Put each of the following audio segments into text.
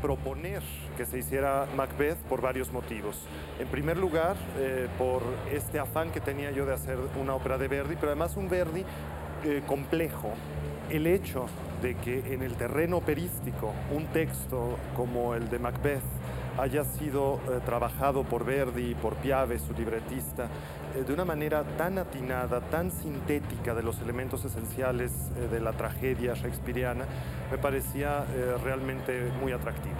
proponer que se hiciera Macbeth por varios motivos. En primer lugar, eh, por este afán que tenía yo de hacer una ópera de Verdi, pero además un Verdi eh, complejo. El hecho de que en el terreno operístico un texto como el de Macbeth haya sido eh, trabajado por Verdi por Piave, su libretista, de una manera tan atinada, tan sintética de los elementos esenciales de la tragedia shakespeariana, me parecía realmente muy atractivo.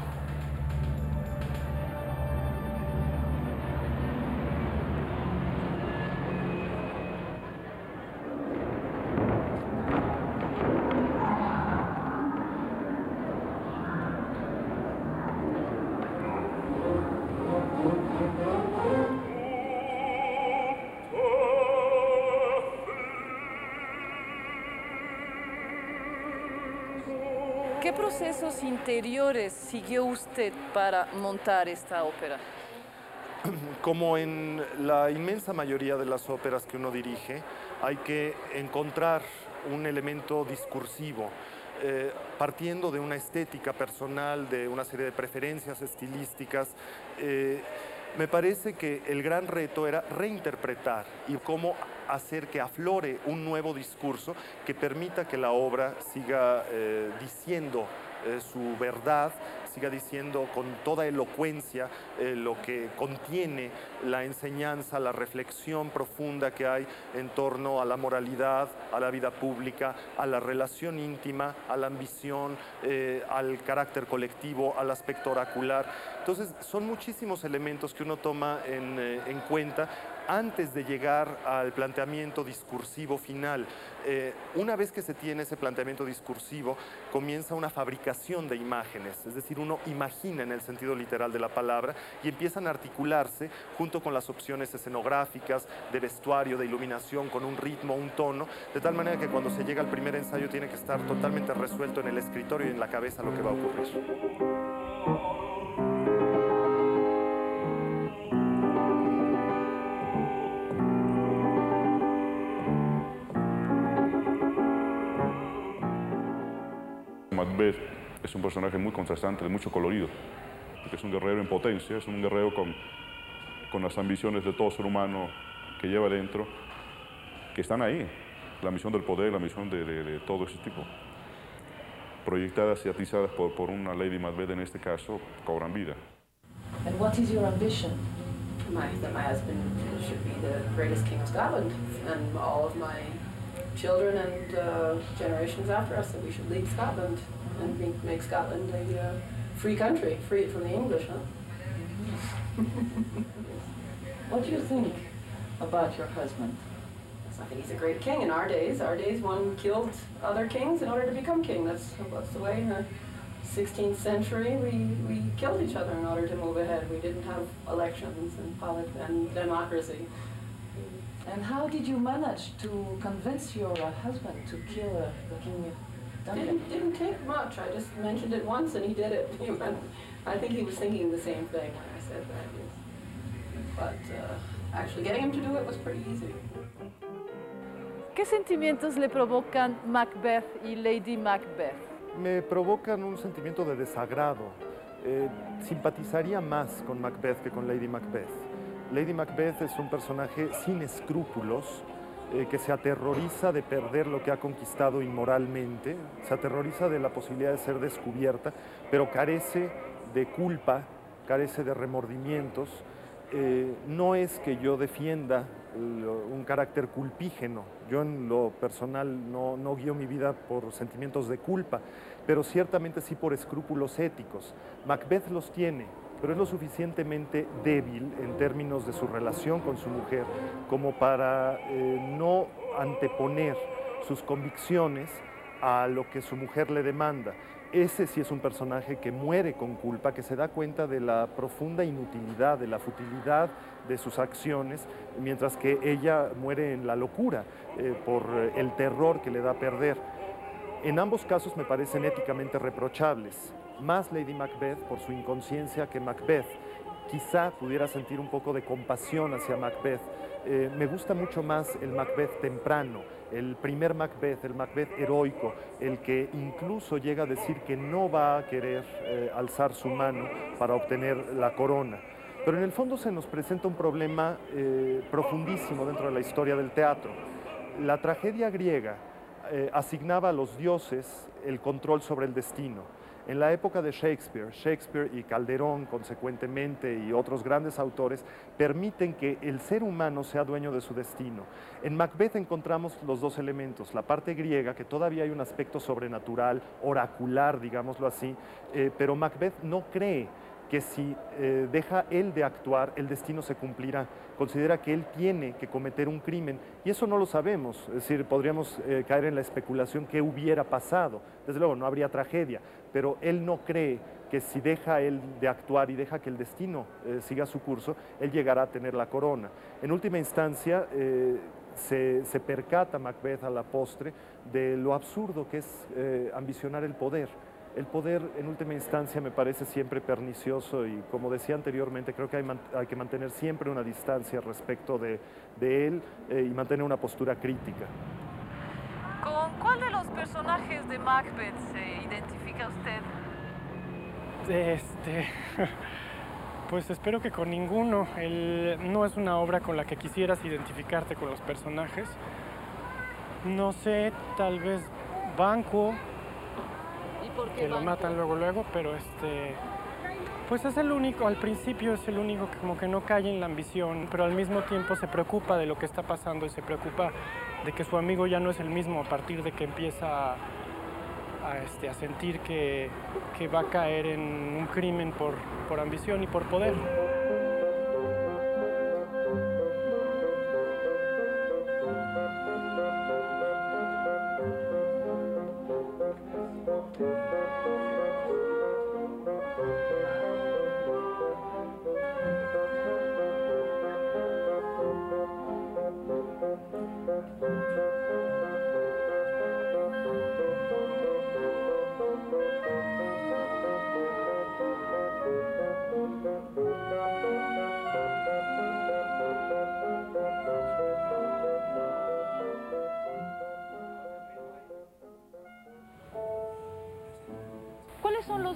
Procesos interiores siguió usted para montar esta ópera? Como en la inmensa mayoría de las óperas que uno dirige, hay que encontrar un elemento discursivo, eh, partiendo de una estética personal, de una serie de preferencias estilísticas. Eh, me parece que el gran reto era reinterpretar y cómo hacer que aflore un nuevo discurso que permita que la obra siga eh, diciendo eh, su verdad, siga diciendo con toda elocuencia eh, lo que contiene la enseñanza, la reflexión profunda que hay en torno a la moralidad, a la vida pública, a la relación íntima, a la ambición, al carácter colectivo, al aspecto oracular. Entonces, son muchísimos elementos que uno toma en, en cuenta antes de llegar al planteamiento discursivo final. Eh, una vez que se tiene ese planteamiento discursivo, comienza una fabricación de imágenes, es decir, uno imagina en el sentido literal de la palabra y empiezan a articularse junto con las opciones escenográficas, de vestuario, de iluminación, con un ritmo, un tono, de tal manera que cuando se llega al primer ensayo tiene que estar totalmente resuelto en el escritorio y en la cabeza lo que va a ocurrir. Es un personaje muy contrastante, de mucho colorido, porque es un guerrero en potencia, es un guerrero con, con las ambiciones de todo ser humano que lleva dentro, que están ahí, la misión del poder, la misión de, de, de todo ese tipo, proyectadas y atizadas por, por, una Lady Macbeth en este caso, cobran vida. And what is your ambition? My, that my husband should be the greatest king of Scotland, and all of my children and uh, generations after us that we should lead Scotland and make, make Scotland a uh, free country, free from the English, huh? what do you think about your husband? I think he's a great king in our days. Our days, one killed other kings in order to become king. That's, that's the way in the 16th century we, we killed each other in order to move ahead. We didn't have elections and, polit- and democracy. And how did you manage to convince your husband to kill uh, the king Duncan? Didn't, didn't take much. I just mentioned it once and he did it. He went, I think he was thinking the same thing when I said that. But uh, actually getting him to do it was pretty easy. ¿Qué sentimientos le provocan Macbeth y Lady Macbeth? Me provocan un sentimiento de desagrado. Eh, simpatizaría más con Macbeth que con Lady Macbeth. Lady Macbeth es un personaje sin escrúpulos, eh, que se aterroriza de perder lo que ha conquistado inmoralmente, se aterroriza de la posibilidad de ser descubierta, pero carece de culpa, carece de remordimientos. Eh, no es que yo defienda un carácter culpígeno, yo en lo personal no, no guío mi vida por sentimientos de culpa, pero ciertamente sí por escrúpulos éticos. Macbeth los tiene, pero es lo suficientemente débil en términos de su relación con su mujer como para eh, no anteponer sus convicciones a lo que su mujer le demanda. Ese sí es un personaje que muere con culpa, que se da cuenta de la profunda inutilidad, de la futilidad de sus acciones, mientras que ella muere en la locura eh, por el terror que le da perder. En ambos casos me parecen éticamente reprochables más Lady Macbeth por su inconsciencia que Macbeth. quizá pudiera sentir un poco de compasión hacia Macbeth. Eh, me gusta mucho más el Macbeth temprano, el primer Macbeth, el Macbeth heroico, el que incluso llega a decir que no va a querer eh, alzar su mano para obtener la corona. Pero en el fondo se nos presenta un problema eh, profundísimo dentro de la historia del teatro. La tragedia griega asignaba a los dioses el control sobre el destino en la época de Shakespeare, Shakespeare y Calderón, consecuentemente, y otros grandes autores, permiten que el ser humano sea dueño de su destino. En Macbeth encontramos los dos elementos, la parte griega, que todavía hay un aspecto sobrenatural, oracular, digámoslo así, eh, pero Macbeth no cree que si eh, deja él de actuar, el destino se cumplirá. Considera que él tiene que cometer un crimen y eso no lo sabemos. Es decir, podríamos eh, caer en la especulación que hubiera pasado. Desde luego, no habría tragedia, pero él no cree que si deja él de actuar y deja que el destino eh, siga su curso, él llegará a tener la corona. En última instancia, se, se, percata Macbeth a la postre de lo absurdo que es ambicionar el poder el poder en última instancia me parece siempre pernicioso y como decía anteriormente, creo que hay, que mantener siempre una distancia respecto de, él eh, y mantener una postura crítica. ¿Con cuál de los personajes de Macbeth se usted? Este, pues espero que con ninguno. no es una obra con la que quisieras identificarte con los personajes. No sé, tal vez Banco, que lo matan luego luego, pero este pues es el único, al principio es el único que como que no cae en la ambición, pero al mismo tiempo se preocupa de lo que está pasando y se preocupa de que su amigo ya no es el mismo a partir de que empieza a, este, a sentir que, va a caer en un crimen por ambición y por poder.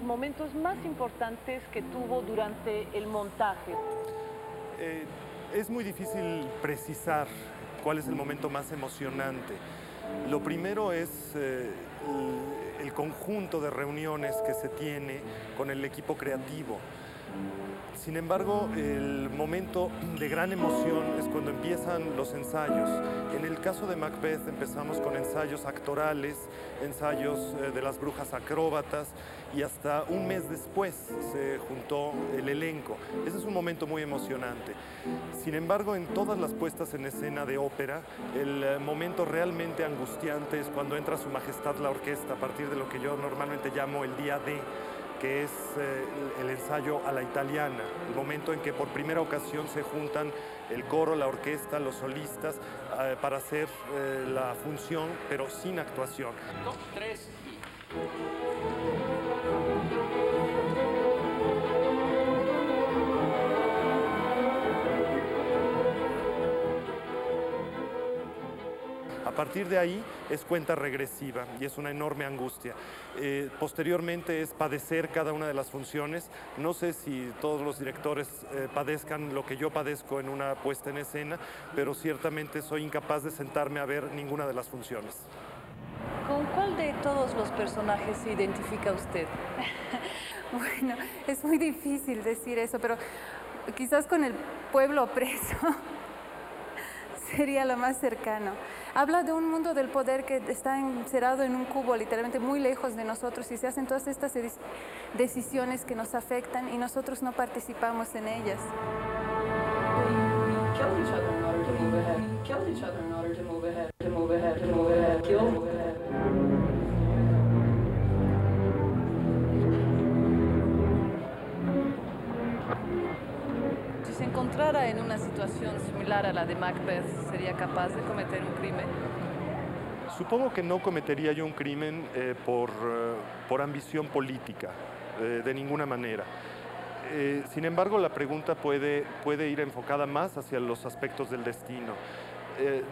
Momentos más importantes que tuvo durante el montaje? Eh, es muy difícil precisar cuál es el momento más emocionante. Lo primero es eh, el conjunto de reuniones que se tiene con el equipo creativo. Sin embargo, el momento de gran emoción es cuando empiezan los ensayos. En el caso de Macbeth empezamos con ensayos actorales, ensayos eh, de las brujas acróbatas y hasta un mes después se juntó el elenco. Ese es un momento muy emocionante. Sin embargo, en todas las puestas en escena de ópera, el eh, momento realmente angustiante es cuando entra Su Majestad la orquesta a partir de lo que yo normalmente llamo el día D que es eh, el ensayo a la italiana, el momento en que por primera ocasión se juntan el coro, la orquesta, los solistas eh, para hacer eh, la función, pero sin actuación. Dos, tres A partir de ahí es cuenta regresiva y es una enorme angustia. Eh, posteriormente es padecer cada una de las funciones. No sé si todos los directores eh, padezcan lo que yo padezco en una puesta en escena, pero ciertamente soy incapaz de sentarme a ver ninguna de las funciones. ¿Con cuál de todos los personajes se identifica usted? bueno, es muy difícil decir eso, pero quizás con el pueblo preso sería lo más cercano. Habla de un mundo del poder que está encerrado en un cubo, literalmente muy lejos de nosotros, y se hacen todas estas decisiones que nos afectan y nosotros no participamos en ellas. Encontrara en una situación similar a la de Macbeth, ¿sería capaz de cometer un crimen? Supongo que no cometería yo un crimen eh, por, eh, por, ambición política, eh, de ninguna manera. Sin embargo, la pregunta puede, puede ir enfocada más hacia los aspectos del destino.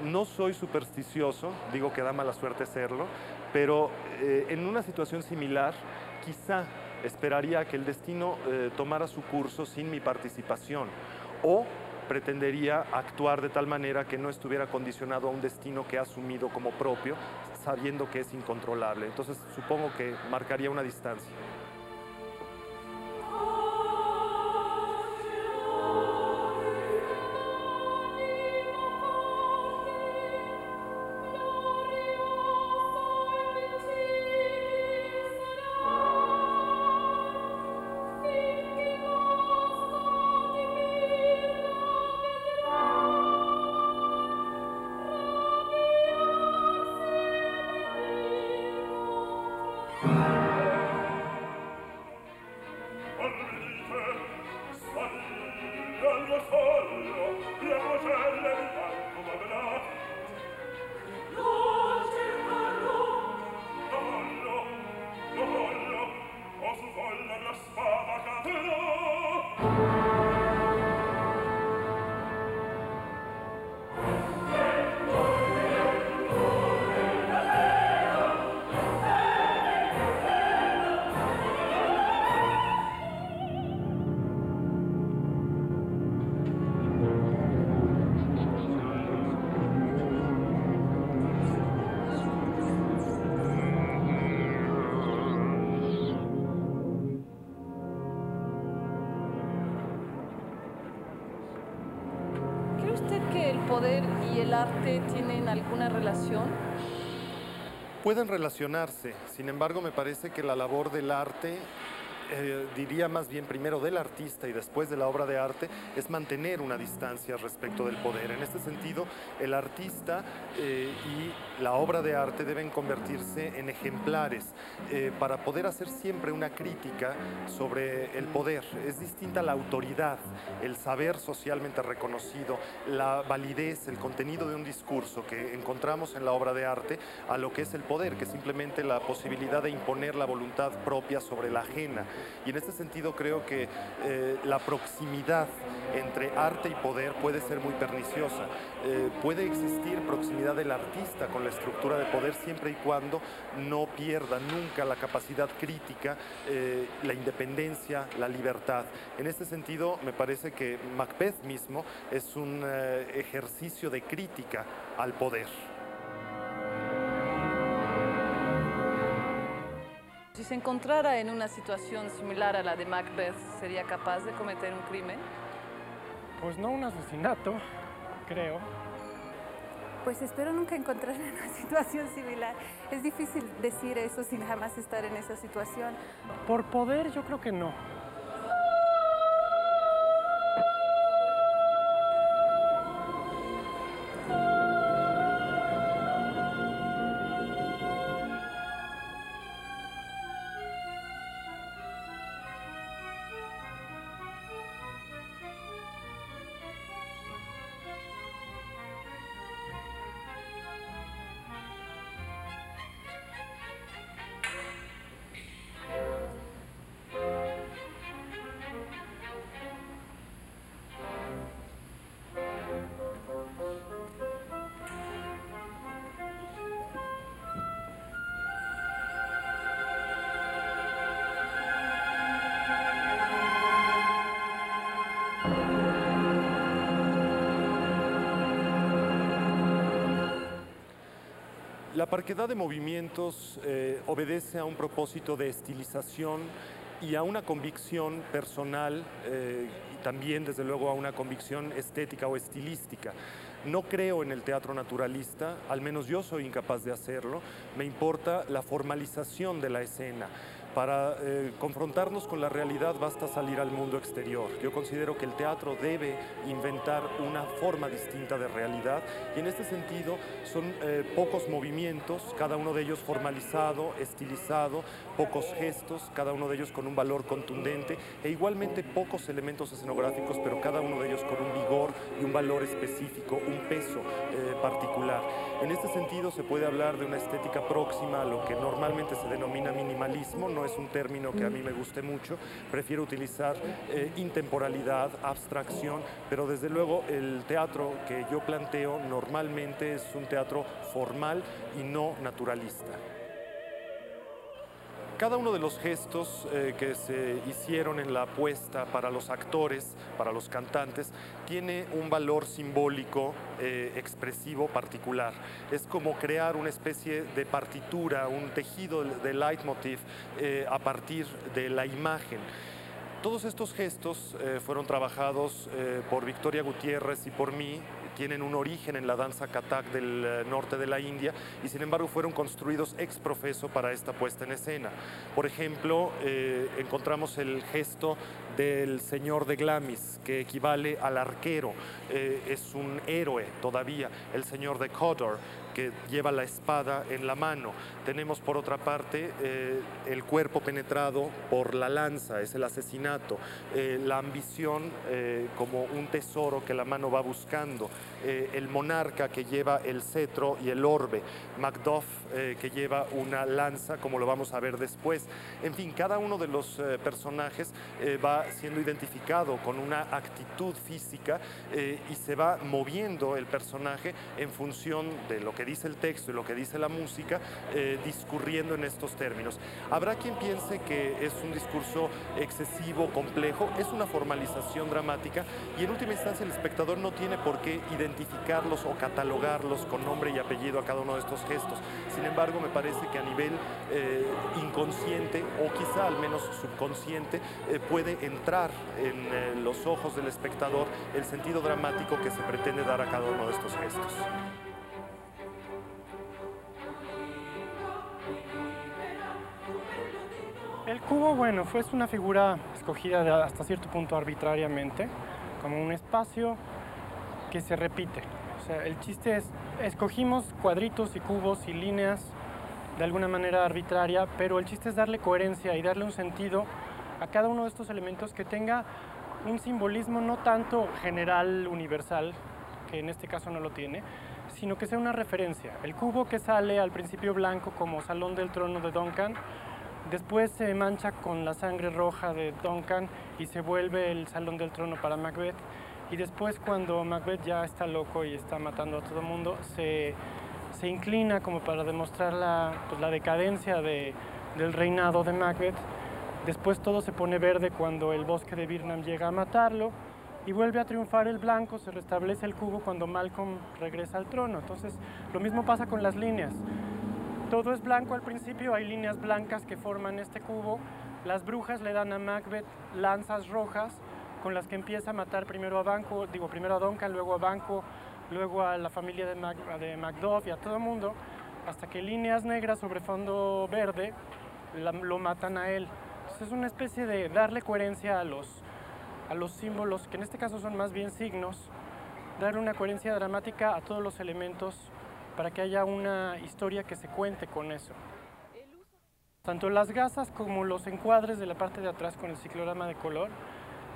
No soy supersticioso, digo que da mala suerte serlo, pero eh, en una situación similar, quizá esperaría que el destino tomara su curso sin mi participación o pretendería actuar de tal manera que no estuviera condicionado a un destino que ha asumido como propio, sabiendo que es incontrolable. Entonces supongo que marcaría una distancia. Tienen alguna relación? Pueden relacionarse, sin embargo me parece que la labor del arte eh, diría más bien primero del artista y después de la obra de arte, es mantener una distancia respecto del poder. En este sentido, el artista eh, y la obra de arte deben convertirse en ejemplares eh, para poder hacer siempre una crítica sobre el poder. Es distinta la autoridad, el saber socialmente reconocido, la validez, el contenido de un discurso que encontramos en la obra de arte a lo que es el poder, que es simplemente la posibilidad de imponer la voluntad propia sobre la ajena. Y en este sentido creo que eh, la proximidad entre arte y poder puede ser muy perniciosa. Eh, puede existir proximidad del artista con la estructura de poder siempre y cuando no pierda nunca la capacidad crítica, eh, la independencia, la libertad. En este sentido, me parece que Macbeth mismo es un ejercicio de crítica al poder. Si se encontrara en una situación similar a la de Macbeth, ¿sería capaz de cometer un crimen? Pues no un asesinato, creo. Pues espero nunca encontrarme en una situación similar. Es difícil decir eso sin jamás estar en esa situación. Por poder yo creo que no. La parquedad de movimientos eh, obedece a un propósito de estilización y a una convicción personal eh, y también, desde luego, a una convicción estética o estilística. No creo en el teatro naturalista, al menos yo soy incapaz de hacerlo. Me importa la formalización de la escena para eh, confrontarnos con la realidad basta salir al mundo exterior. Yo considero que el teatro debe inventar una forma distinta de realidad y en este sentido son eh, pocos movimientos, cada uno de ellos formalizado, estilizado, pocos gestos, cada uno de ellos con un valor contundente e igualmente pocos elementos escenográficos, pero cada uno de ellos con un vigor y un valor específico, un peso eh, particular. En este sentido se puede hablar de una estética próxima a lo que normalmente se denomina minimalismo, no es un término que a mí me guste mucho, prefiero utilizar eh, intemporalidad, abstracción, pero desde luego el teatro que yo planteo normalmente es un teatro formal y no naturalista. Cada uno de los gestos eh, que se hicieron en la apuesta para los actores, para los cantantes, tiene un valor simbólico eh, expresivo particular. Es como crear una especie de partitura, un tejido de leitmotiv eh, a partir de la imagen. Todos estos gestos fueron trabajados por Victoria Gutiérrez y por mí tienen un origen en la danza Kathak del eh, norte de la India y sin embargo fueron construidos ex profeso para esta puesta en escena. Por ejemplo, eh, encontramos el gesto del señor de Glamis, que equivale al arquero, eh, es un héroe todavía, el señor de Codor, que lleva la espada en la mano. Tenemos por otra parte eh, el cuerpo penetrado por la lanza, es el asesinato, eh, la ambición como un tesoro que la mano va buscando, el monarca que lleva el cetro y el orbe, Macduff que lleva una lanza, como lo vamos a ver después. En fin, cada uno de los personajes va siendo identificado con una actitud física eh, y se va moviendo el personaje en función de lo que dice el texto y lo que dice la música, eh, discurriendo en estos términos. Habrá quien piense que es un discurso excesivo, complejo, es una formalización dramática y en última instancia el espectador no tiene por qué identificarlos o catalogarlos con nombre y apellido a cada uno de estos gestos. Sin embargo, me parece que a nivel eh, inconsciente o quizá al menos subconsciente puede entrar en eh, los ojos del espectador el sentido dramático que se pretende dar a cada uno de estos gestos. El cubo, bueno, fue una figura escogida hasta cierto punto arbitrariamente, como un espacio que se repite. O sea, el chiste es, escogimos cuadritos y cubos y líneas de alguna manera arbitraria, pero el chiste es darle coherencia y darle un sentido a cada uno de estos elementos que tenga un simbolismo no tanto general, universal, que en este caso no lo tiene, sino que sea una referencia. El cubo que sale al principio blanco como Salón del Trono de Duncan, después se mancha con la sangre roja de Duncan y se vuelve el Salón del Trono para Macbeth. Y después cuando Macbeth ya está loco y está matando a todo el mundo, se, inclina como para demostrar la, pues, la decadencia de, del reinado de Macbeth Después todo se pone verde cuando el bosque de Birnam llega a matarlo y vuelve a triunfar el blanco, se restablece el cubo cuando Malcolm regresa al trono. Entonces lo mismo pasa con las líneas. Todo es blanco al principio, hay líneas blancas que forman este cubo. Las brujas le dan a Macbeth lanzas rojas con las que empieza a matar primero a Banco, digo primero a Duncan, luego a Banco, luego a la familia de, Macduff y a todo el mundo, hasta que líneas negras sobre fondo verde lo matan a él es una especie de darle coherencia a los, a los símbolos, que en este caso son más bien signos, dar una coherencia dramática a todos los elementos para que haya una historia que se cuente con eso. Tanto las gasas como los encuadres de la parte de atrás con el ciclorama de color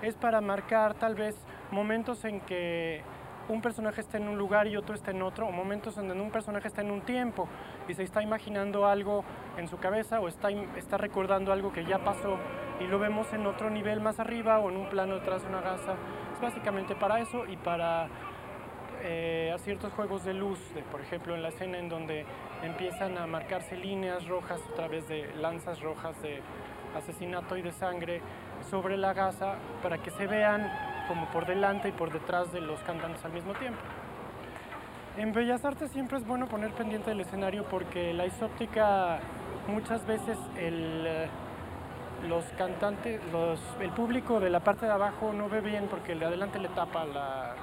es para marcar tal vez momentos en que un personaje está en un lugar y otro está en otro, o momentos en donde un personaje está en un tiempo y se está imaginando algo en su cabeza o está, está recordando algo que ya pasó y lo vemos en otro nivel más arriba o en un plano detrás de una gasa. Es básicamente para eso y para eh, ciertos juegos de luz, por ejemplo en la escena en donde empiezan a marcarse líneas rojas a través de lanzas rojas de asesinato y de sangre sobre la gasa para que se vean como por delante y por detrás de los cantantes al mismo tiempo. En Bellas Artes siempre es bueno poner pendiente el escenario porque la isóptica muchas veces el, eh, los cantantes, el público de la parte de abajo no ve bien porque el de adelante le tapa la,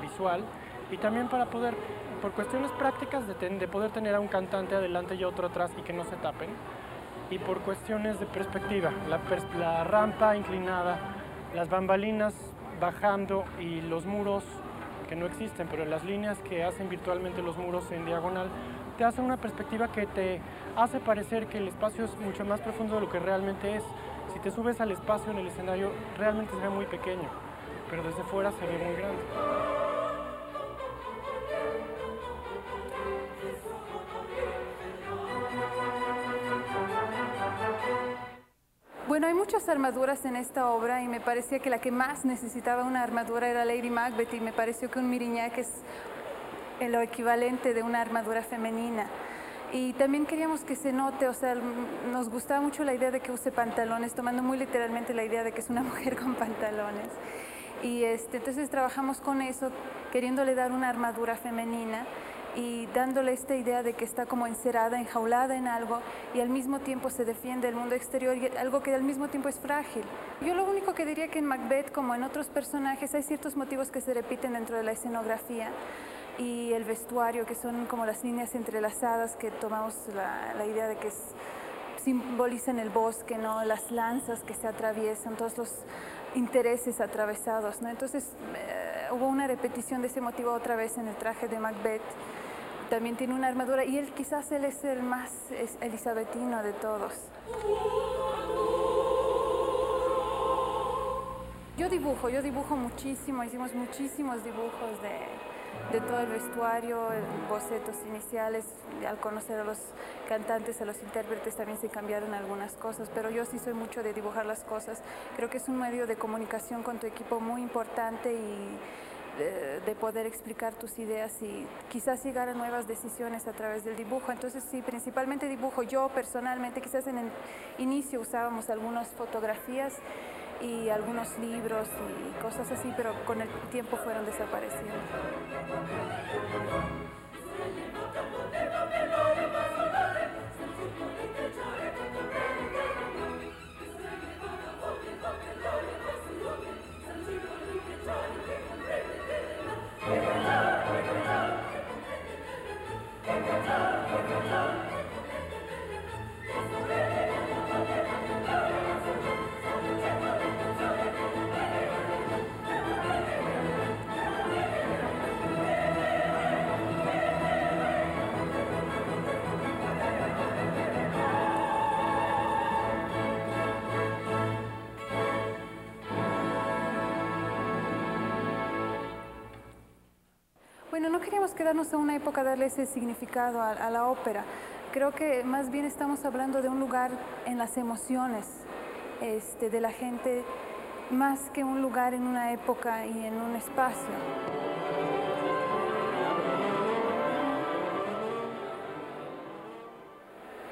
visual y también para poder, por cuestiones prácticas de, de poder tener a un cantante adelante y otro atrás y que no se tapen y por cuestiones de perspectiva, la, la rampa inclinada, las bambalinas bajando y los muros que no existen, pero las líneas que hacen virtualmente los muros en diagonal, te hacen una perspectiva que te hace parecer que el espacio es mucho más profundo de lo que realmente es. Si te subes al espacio en el escenario, realmente se ve muy pequeño, pero desde fuera se ve muy grande. Muchas armaduras en esta obra y me parecía que la que más necesitaba una armadura era Lady Macbeth y me pareció que un miriñac es lo equivalente de una armadura femenina. Y también queríamos que se note, o sea, nos gustaba mucho la idea de que use pantalones, tomando muy literalmente la idea de que es una mujer con pantalones. Y este, entonces trabajamos con eso, queriéndole dar una armadura femenina y dándole esta idea de que está como encerada, enjaulada en algo y al mismo tiempo se defiende el mundo exterior y algo que al mismo tiempo es frágil. Yo lo único que diría que en Macbeth, como en otros personajes, hay ciertos motivos que se repiten dentro de la escenografía y el vestuario, que son como las líneas entrelazadas que tomamos la, la idea de que simbolizan el bosque, ¿no? las lanzas que se atraviesan, todos los intereses atravesados. ¿no? Entonces eh, hubo una repetición de ese motivo otra vez en el traje de Macbeth también tiene una armadura y él quizás él es el más elizabetino de todos. Yo dibujo, yo dibujo muchísimo, hicimos muchísimos dibujos de, de todo el vestuario, bocetos iniciales, al conocer a los cantantes, a los intérpretes también se cambiaron algunas cosas, pero yo sí soy mucho de dibujar las cosas. Creo que es un medio de comunicación con tu equipo muy importante y de, poder explicar tus ideas y quizás llegar a nuevas decisiones a través del dibujo. Entonces sí, principalmente dibujo. Yo personalmente, quizás en el inicio usábamos algunas fotografías y algunos libros y cosas así, pero con el tiempo fueron desapareciendo. Queríamos quedarnos a una época darle ese significado a, la ópera. Creo que más bien estamos hablando de un lugar en las emociones este, de la gente, más que un lugar en una época y en un espacio.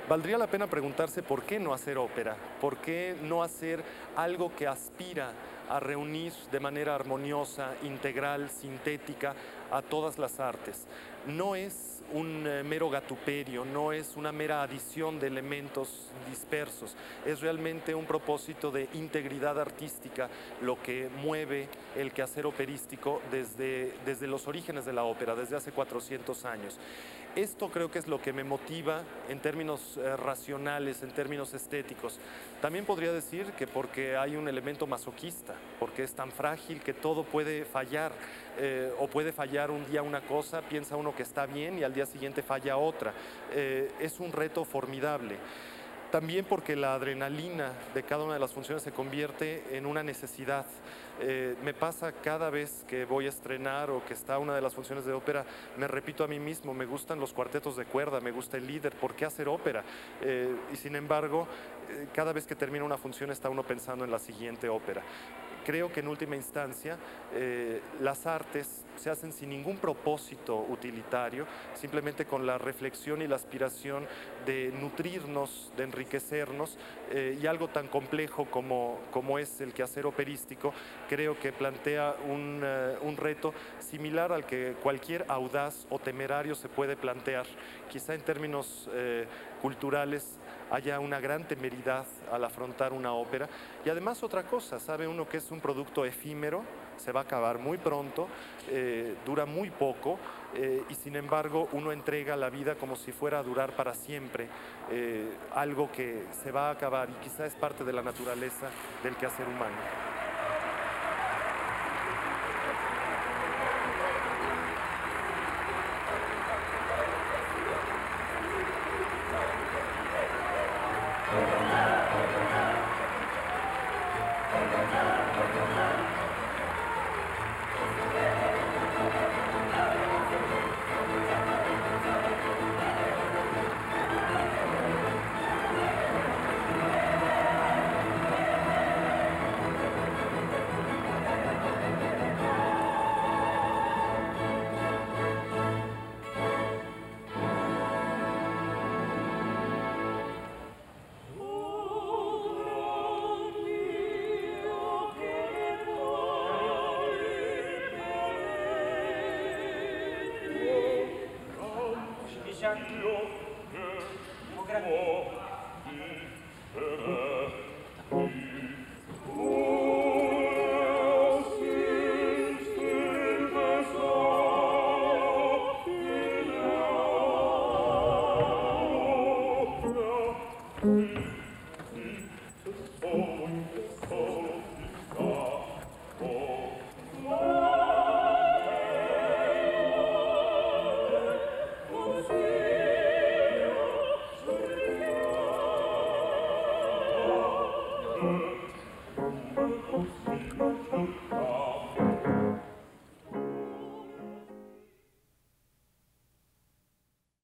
Valdría la pena preguntarse por qué no hacer ópera, por qué no hacer algo que aspira a reunir de manera armoniosa, integral, sintética a todas las artes. No es un eh, mero gatuperio, no es una mera adición de elementos dispersos, es realmente un propósito de integridad artística lo que mueve el quehacer operístico desde, desde los orígenes de la ópera, desde hace 400 años. Esto creo que es lo que me motiva en términos eh, racionales, en términos estéticos. También podría decir que porque hay un elemento masoquista, porque es tan frágil que todo puede fallar, eh, o puede fallar un día una cosa, piensa uno que está bien y al día siguiente falla otra. Eh, es un reto formidable también porque la adrenalina de cada una de las funciones se convierte en una necesidad. Eh, me pasa cada vez que voy a estrenar o que está una de las funciones de ópera, me repito a mí mismo, me gustan los cuartetos de cuerda, me gusta el líder, ¿por qué hacer ópera? Eh, y sin embargo, eh, cada vez que termina una función está uno pensando en la siguiente ópera creo que en última instancia eh, las artes se hacen sin ningún propósito utilitario, simplemente con la reflexión y la aspiración de nutrirnos, de enriquecernos, eh, y algo tan complejo como, como es el quehacer operístico, creo que plantea un, eh, un reto similar al que cualquier audaz o temerario se puede plantear, quizá en términos culturales haya una gran temeridad al afrontar una ópera. Y además otra cosa, sabe uno que es un producto efímero, se va a acabar muy pronto, eh, dura muy poco eh, y sin embargo uno entrega la vida como si fuera a durar para siempre, eh, algo que se va a acabar y quizá es parte de la naturaleza del quehacer humano. 僕ら